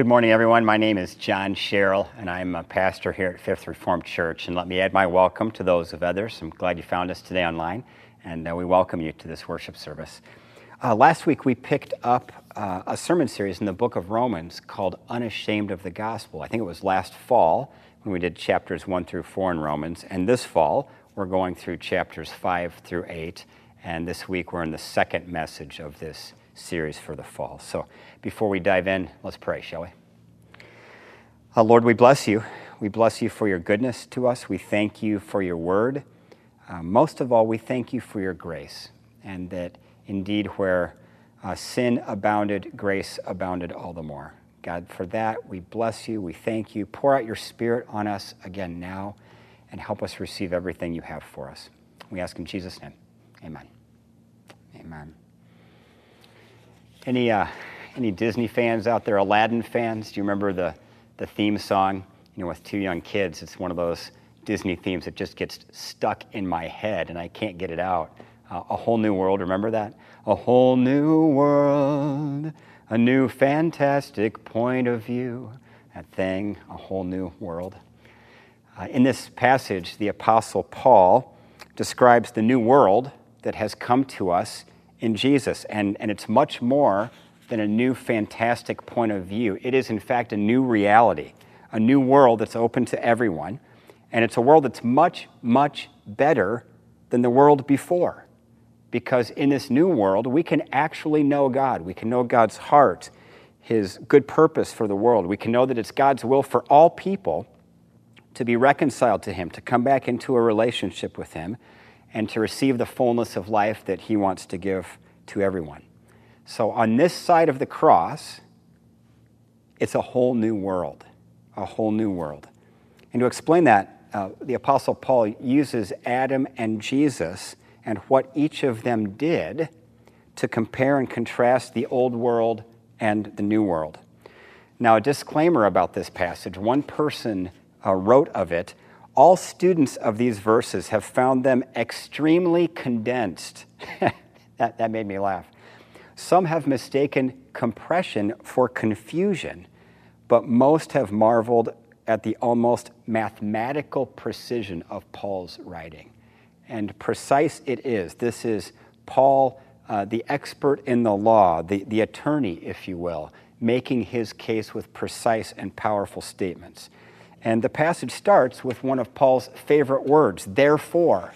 Good morning, everyone. My name is John Sherrill, and I'm a pastor here at Fifth Reformed Church. And let me add my welcome to those of others. I'm glad you found us today online, and uh, we welcome you to this worship service. Uh, last week, we picked up uh, a sermon series in the book of Romans called Unashamed of the Gospel. I think it was last fall when we did chapters 1 through 4 in Romans. And this fall, we're going through chapters 5 through 8. And this week, we're in the second message of this series for the fall. So before we dive in, let's pray, shall we? Uh, Lord, we bless you. We bless you for your goodness to us. We thank you for your word. Uh, most of all, we thank you for your grace, and that indeed, where uh, sin abounded, grace abounded all the more. God, for that, we bless you. We thank you. Pour out your spirit on us again now and help us receive everything you have for us. We ask in Jesus' name. Amen. Amen. Any, uh, any Disney fans out there, Aladdin fans? Do you remember the, the theme song? You know, with two young kids, it's one of those Disney themes that just gets stuck in my head and I can't get it out. Uh, a whole new world, remember that? A whole new world, a new fantastic point of view. That thing, a whole new world. Uh, in this passage, the Apostle Paul describes the new world that has come to us in Jesus. And, and it's much more than a new fantastic point of view. It is, in fact, a new reality, a new world that's open to everyone. And it's a world that's much, much better than the world before. Because in this new world, we can actually know God. We can know God's heart, His good purpose for the world. We can know that it's God's will for all people to be reconciled to Him, to come back into a relationship with Him and to receive the fullness of life that He wants to give to everyone. So, on this side of the cross, it's a whole new world, a whole new world. And to explain that, uh, the Apostle Paul uses Adam and Jesus and what each of them did to compare and contrast the old world and the new world. Now, a disclaimer about this passage one person uh, wrote of it all students of these verses have found them extremely condensed. that, that made me laugh. Some have mistaken compression for confusion, but most have marveled at the almost mathematical precision of Paul's writing. And precise it is. This is Paul, uh, the expert in the law, the, the attorney, if you will, making his case with precise and powerful statements. And the passage starts with one of Paul's favorite words, therefore,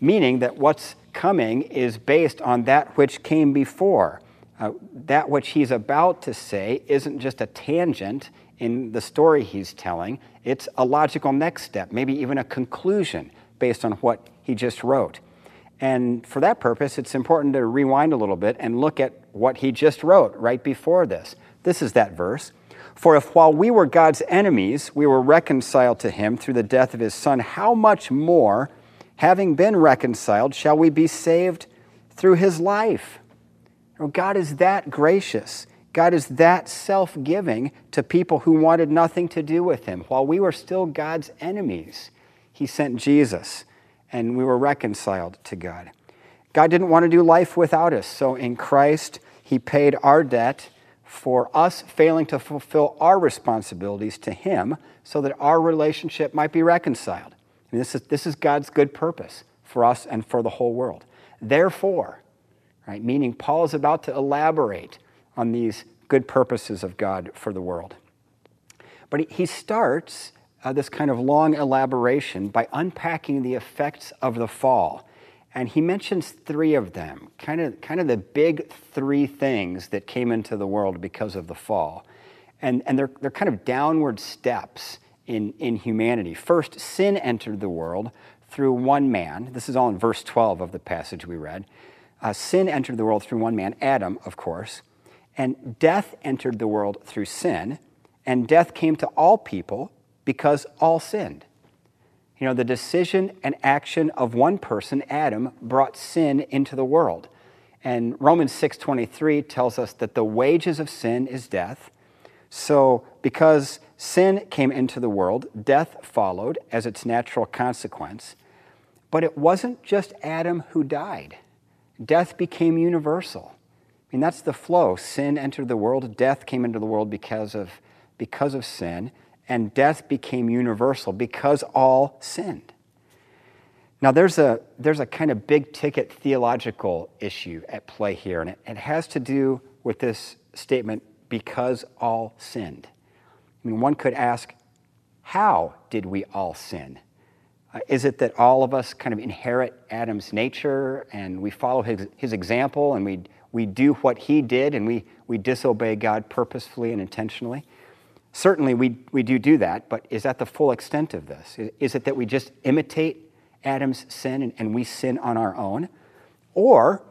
meaning that what's coming is based on that which came before. Uh, that which he's about to say isn't just a tangent in the story he's telling, it's a logical next step, maybe even a conclusion based on what he just wrote. And for that purpose, it's important to rewind a little bit and look at what he just wrote right before this. This is that verse. For if while we were God's enemies, we were reconciled to him through the death of his Son, how much more, having been reconciled, shall we be saved through his life? Oh, God is that gracious. God is that self giving to people who wanted nothing to do with him. While we were still God's enemies, he sent Jesus and we were reconciled to God. God didn't want to do life without us, so in Christ, he paid our debt for us failing to fulfill our responsibilities to Him so that our relationship might be reconciled. And this is, this is God's good purpose for us and for the whole world. Therefore, right, meaning Paul is about to elaborate on these good purposes of God for the world. But he, he starts uh, this kind of long elaboration by unpacking the effects of the fall and he mentions three of them, kind of, kind of the big three things that came into the world because of the fall. And, and they're, they're kind of downward steps in, in humanity. First, sin entered the world through one man. This is all in verse 12 of the passage we read. Uh, sin entered the world through one man, Adam, of course. And death entered the world through sin. And death came to all people because all sinned. You know, the decision and action of one person, Adam, brought sin into the world. And Romans 6:23 tells us that the wages of sin is death. So, because sin came into the world, death followed as its natural consequence. But it wasn't just Adam who died. Death became universal. I mean, that's the flow. Sin entered the world, death came into the world because of, because of sin, and death became universal because all sinned. Now, there's a, there's a kind of big ticket theological issue at play here, and it, it has to do with this statement because all sinned. I mean, one could ask, how did we all sin? Uh, is it that all of us kind of inherit Adam's nature and we follow his, his example and we, we do what he did and we, we disobey God purposefully and intentionally? Certainly, we, we do do that, but is that the full extent of this? Is, it that we just imitate Adam's sin and, and we sin on our own? Or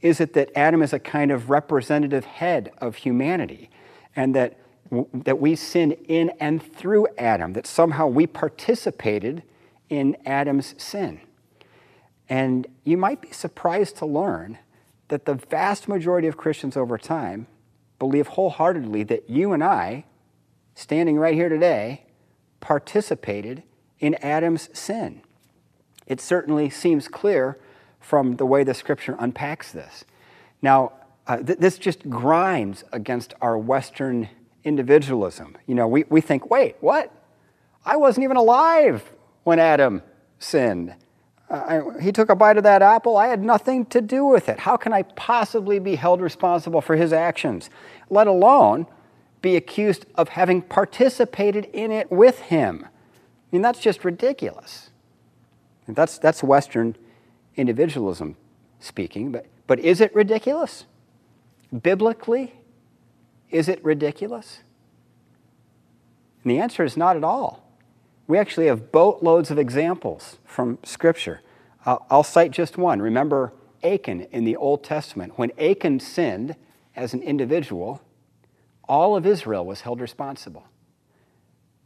is it that Adam is a kind of representative head of humanity and that, that we sin in and through Adam, that somehow we participated in Adam's sin? And you might be surprised to learn that the vast majority of Christians over time believe wholeheartedly that you and I, standing right here today, participated in Adam's sin. It certainly seems clear from the way the scripture unpacks this. Now, uh, th- this just grinds against our Western individualism. You know, we, we think, wait, what? I wasn't even alive when Adam sinned. Uh, I, he took a bite of that apple. I had nothing to do with it. How can I possibly be held responsible for his actions, let alone be accused of having participated in it with him? I mean, that's just ridiculous. That's, that's Western individualism speaking, but, but is it ridiculous? Biblically, is it ridiculous? And the answer is not at all. We actually have boatloads of examples from Scripture. Uh, I'll cite just one. Remember Achan in the Old Testament. When Achan sinned as an individual, all of Israel was held responsible.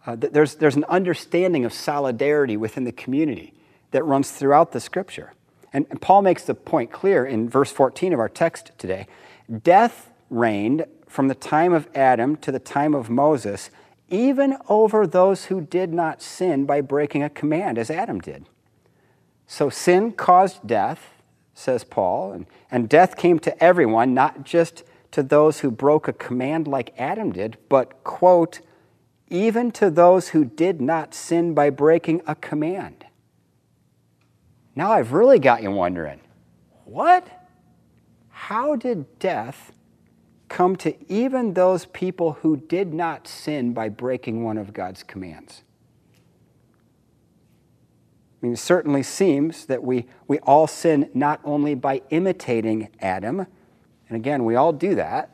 Uh, there's, there's an understanding of solidarity within the community that runs throughout the Scripture. And, and Paul makes the point clear in verse 14 of our text today. Death reigned from the time of Adam to the time of Moses, even over those who did not sin by breaking a command, as Adam did. So sin caused death, says Paul, and, and death came to everyone, not just to those who broke a command like Adam did, but, quote, even to those who did not sin by breaking a command. Now I've really got you wondering what? How did death come to even those people who did not sin by breaking one of God's commands? I mean, it certainly seems that we, we all sin not only by imitating Adam, and again, we all do that,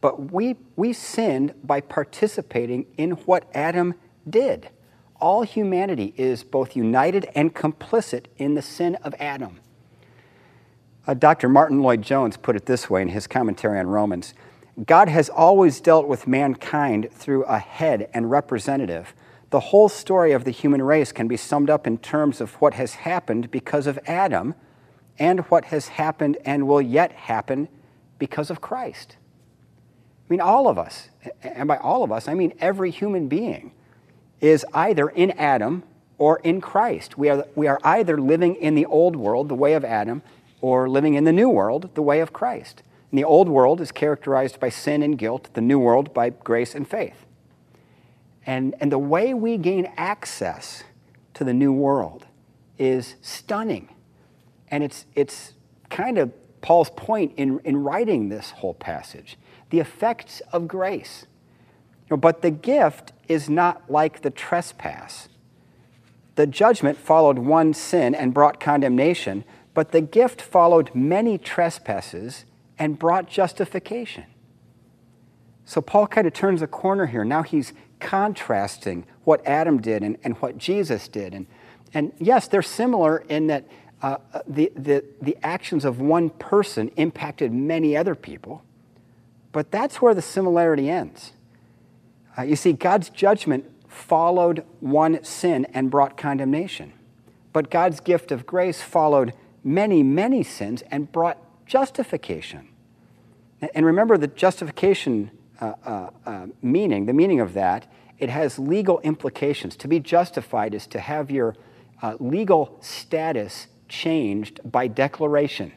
but we, we sinned by participating in what Adam did all humanity is both united and complicit in the sin of Adam. Uh, Dr. Martyn Lloyd-Jones put it this way in his commentary on Romans God has always dealt with mankind through a head and representative. The whole story of the human race can be summed up in terms of what has happened because of Adam and what has happened and will yet happen because of Christ. I mean, all of us, and by all of us, I mean every human being is either in Adam or in Christ. We are, we are either living in the old world, the way of Adam, or living in the new world, the way of Christ. And the old world is characterized by sin and guilt, the new world by grace and faith. And, and the way we gain access to the new world is stunning. And it's, it's kind of Paul's point in, in writing this whole passage the effects of grace. But the gift is not like the trespass. The judgment followed one sin and brought condemnation, but the gift followed many trespasses and brought justification. So Paul kind of turns a corner here. Now he's contrasting what Adam did and, and what Jesus did. And, and yes, they're similar in that uh, the, the, the actions of one person impacted many other people, but that's where the similarity ends. Uh, you see, God's judgment followed one sin and brought condemnation. But God's gift of grace followed many, many sins and brought justification. And remember the justification uh, uh, uh, meaning, the meaning of that, it has legal implications. To be justified is to have your uh, legal status changed by declaration.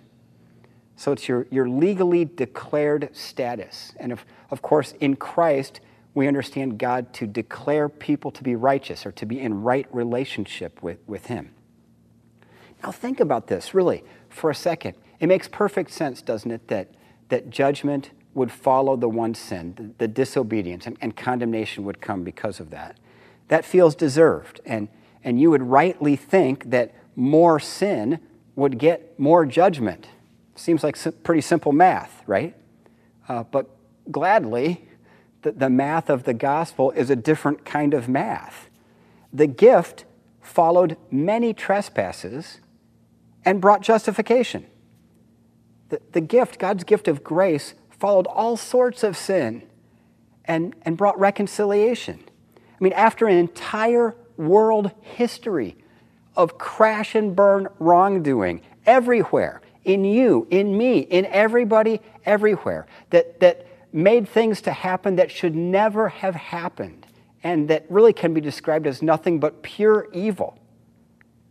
So it's your, your legally declared status. And of, of course, in Christ, we understand God to declare people to be righteous or to be in right relationship with, with Him. Now, think about this really for a second. It makes perfect sense, doesn't it, that, that judgment would follow the one sin, the, the disobedience, and, and condemnation would come because of that. That feels deserved. And, and you would rightly think that more sin would get more judgment. Seems like pretty simple math, right? Uh, but gladly, the, the math of the gospel is a different kind of math. The gift followed many trespasses and brought justification. The, the gift, God's gift of grace, followed all sorts of sin and, and brought reconciliation. I mean, after an entire world history of crash and burn wrongdoing everywhere, in you, in me, in everybody, everywhere, that, that made things to happen that should never have happened and that really can be described as nothing but pure evil.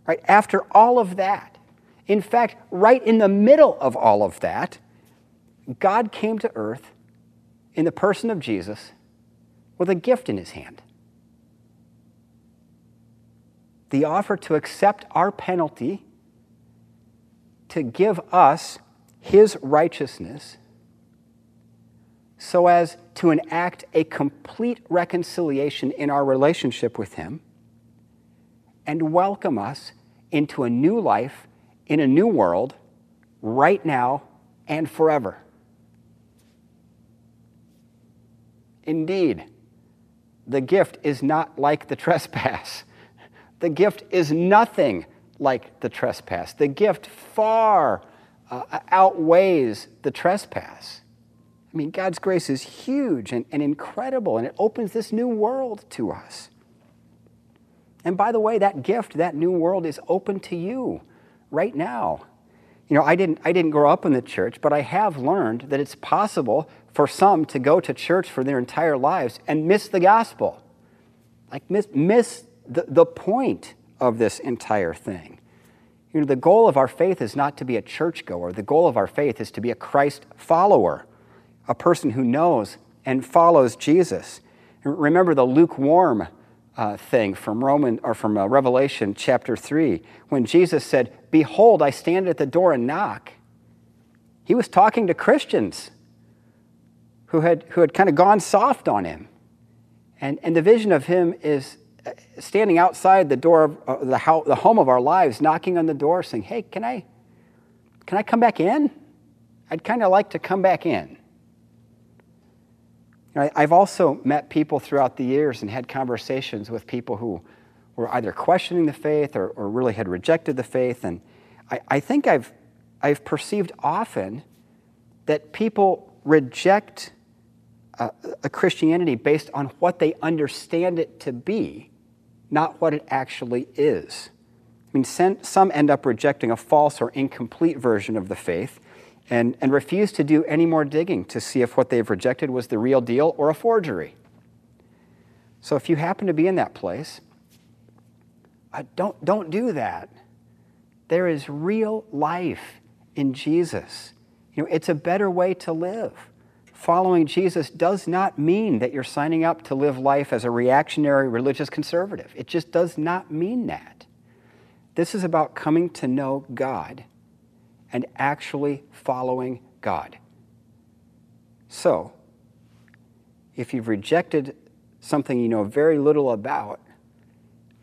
Right? After all of that, in fact, right in the middle of all of that, God came to earth in the person of Jesus with a gift in his hand. The offer to accept our penalty, to give us his righteousness so as to enact a complete reconciliation in our relationship with Him and welcome us into a new life in a new world right now and forever. Indeed, the gift is not like the trespass. The gift is nothing like the trespass. The gift far uh, outweighs the trespass. I mean, God's grace is huge and, and incredible, and it opens this new world to us. And by the way, that gift, that new world is open to you right now. You know, I didn't, I didn't grow up in the church, but I have learned that it's possible for some to go to church for their entire lives and miss the gospel. Like, miss, miss the, the point of this entire thing. You know, the goal of our faith is not to be a churchgoer, the goal of our faith is to be a Christ follower a person who knows and follows Jesus. Remember the lukewarm uh, thing from Roman or from uh, Revelation chapter 3 when Jesus said, "Behold, I stand at the door and knock." He was talking to Christians who had who had kind of gone soft on him. And and the vision of him is standing outside the door of uh, the, the home of our lives, knocking on the door, saying, "Hey, can I can I come back in? I'd kind of like to come back in." I've also met people throughout the years and had conversations with people who were either questioning the faith or, or really had rejected the faith. And I, I think I've, I've perceived often that people reject a, a Christianity based on what they understand it to be, not what it actually is. I mean, some end up rejecting a false or incomplete version of the faith and, and refuse to do any more digging to see if what they've rejected was the real deal or a forgery. So if you happen to be in that place, uh, don't, don't do that. There is real life in Jesus. You know, it's a better way to live. Following Jesus does not mean that you're signing up to live life as a reactionary religious conservative. It just does not mean that. This is about coming to know God and actually following God. So, if you've rejected something you know very little about,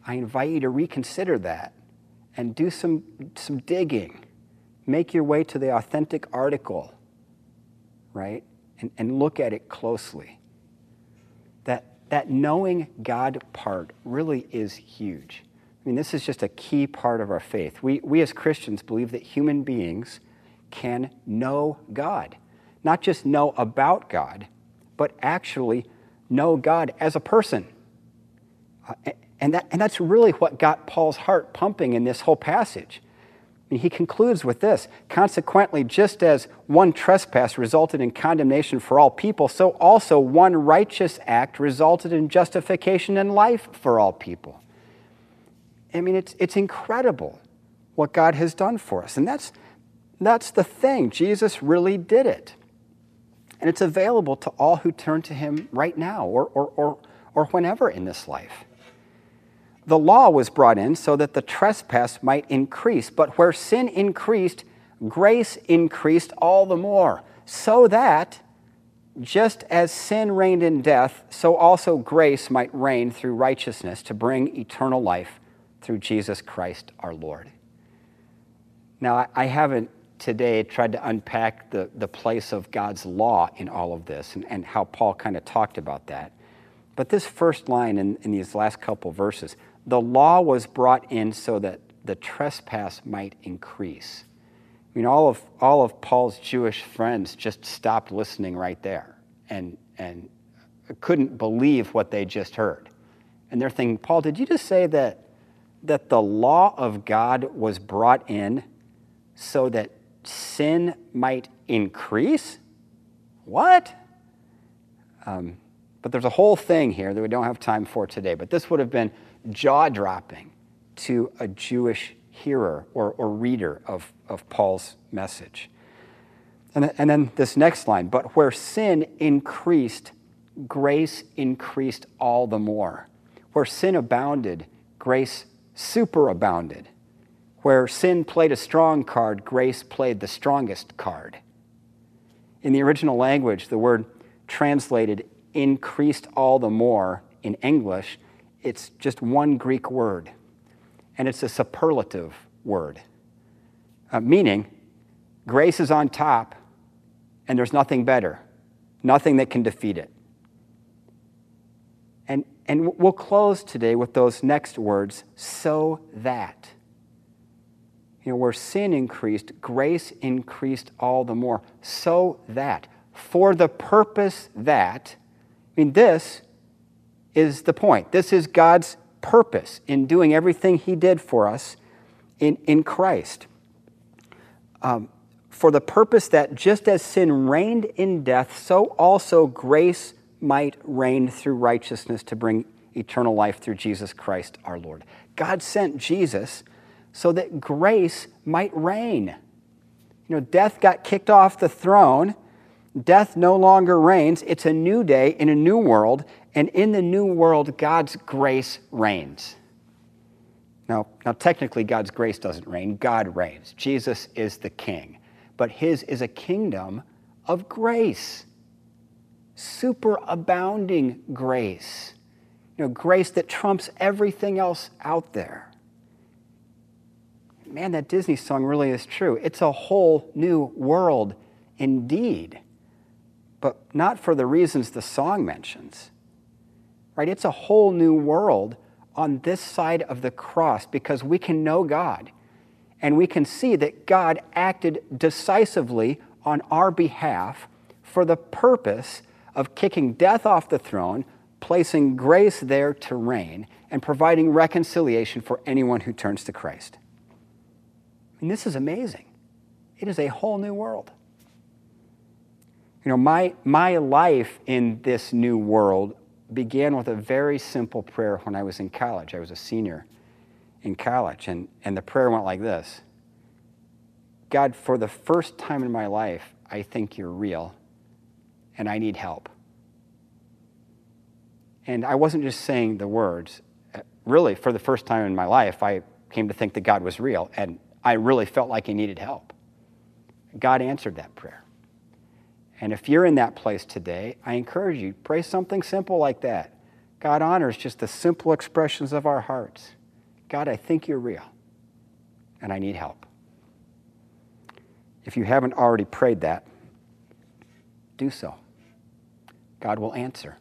I invite you to reconsider that and do some, some digging. Make your way to the authentic article, right? And, and look at it closely. That, that knowing God part really is huge. I mean, this is just a key part of our faith. We, we as Christians believe that human beings can know God. Not just know about God, but actually know God as a person. Uh, and, that, and that's really what got Paul's heart pumping in this whole passage. Mean, he concludes with this Consequently, just as one trespass resulted in condemnation for all people, so also one righteous act resulted in justification and life for all people. I mean, it's, it's incredible what God has done for us. And that's, That's the thing. Jesus really did it. And it's available to all who turn to him right now or, or, or, or whenever in this life. The law was brought in so that the trespass might increase, but where sin increased, grace increased all the more, so that just as sin reigned in death, so also grace might reign through righteousness to bring eternal life through Jesus Christ our Lord. Now, I haven't today tried to unpack the, the place of God's law in all of this and, and how Paul kind of talked about that. But this first line in, in these last couple verses, the law was brought in so that the trespass might increase. I mean, all of, all of Paul's Jewish friends just stopped listening right there and, and couldn't believe what they just heard. And they're thinking, Paul, did you just say that, that the law of God was brought in so that sin might increase? What? Um, but there's a whole thing here that we don't have time for today. But this would have been jaw dropping to a Jewish hearer or, or reader of, of Paul's message. And, and then this next line, but where sin increased, grace increased all the more. Where sin abounded, grace superabounded. Where sin played a strong card, grace played the strongest card. In the original language, the word translated increased all the more in English, it's just one Greek word and it's a superlative word, uh, meaning grace is on top and there's nothing better, nothing that can defeat it. And, and we'll close today with those next words so that. You know, where sin increased, grace increased all the more. So that. For the purpose that. I mean, this is the point. This is God's purpose in doing everything he did for us in, in Christ. Um, for the purpose that just as sin reigned in death, so also grace might reign through righteousness to bring eternal life through Jesus Christ our Lord. God sent Jesus so that grace might reign. You know, death got kicked off the throne. Death no longer reigns. It's a new day in a new world, and in the new world, God's grace reigns. Now, now, technically, God's grace doesn't reign, God reigns. Jesus is the king. But his is a kingdom of grace, superabounding grace. You know, grace that trumps everything else out there. Man, that Disney song really is true. It's a whole new world indeed, but not for the reasons the song mentions right? It's a whole new world on this side of the cross because we can know God and we can see that God acted decisively on our behalf for the purpose of kicking death off the throne, placing grace there to reign, and providing reconciliation for anyone who turns to Christ. And this is amazing. It is a whole new world. You know, my, my life in this new world began with a very simple prayer when I was in college. I was a senior in college, and, and the prayer went like this God, for the first time in my life, I think you're real, and I need help. And I wasn't just saying the words. Uh, really, for the first time in my life, I came to think that God was real, and I really felt like He needed help. God answered that prayer. And if you're in that place today, I encourage you, pray something simple like that. God honors just the simple expressions of our hearts. God, I think you're real, and I need help. If you haven't already prayed that, do so. God will answer.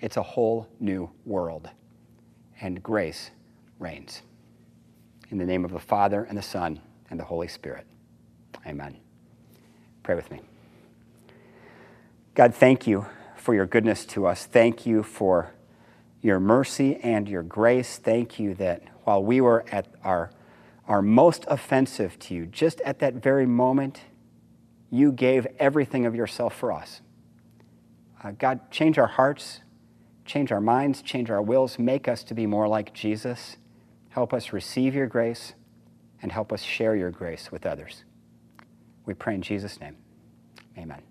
It's a whole new world, and grace reigns. In the name of the Father, and the Son, and the Holy Spirit. Amen. Pray with me. God, thank you for your goodness to us. Thank you for your mercy and your grace. Thank you that while we were at our, our most offensive to you, just at that very moment, you gave everything of yourself for us. Uh, God, change our hearts, change our minds, change our wills, make us to be more like Jesus. Help us receive your grace and help us share your grace with others. We pray in Jesus' name. Amen.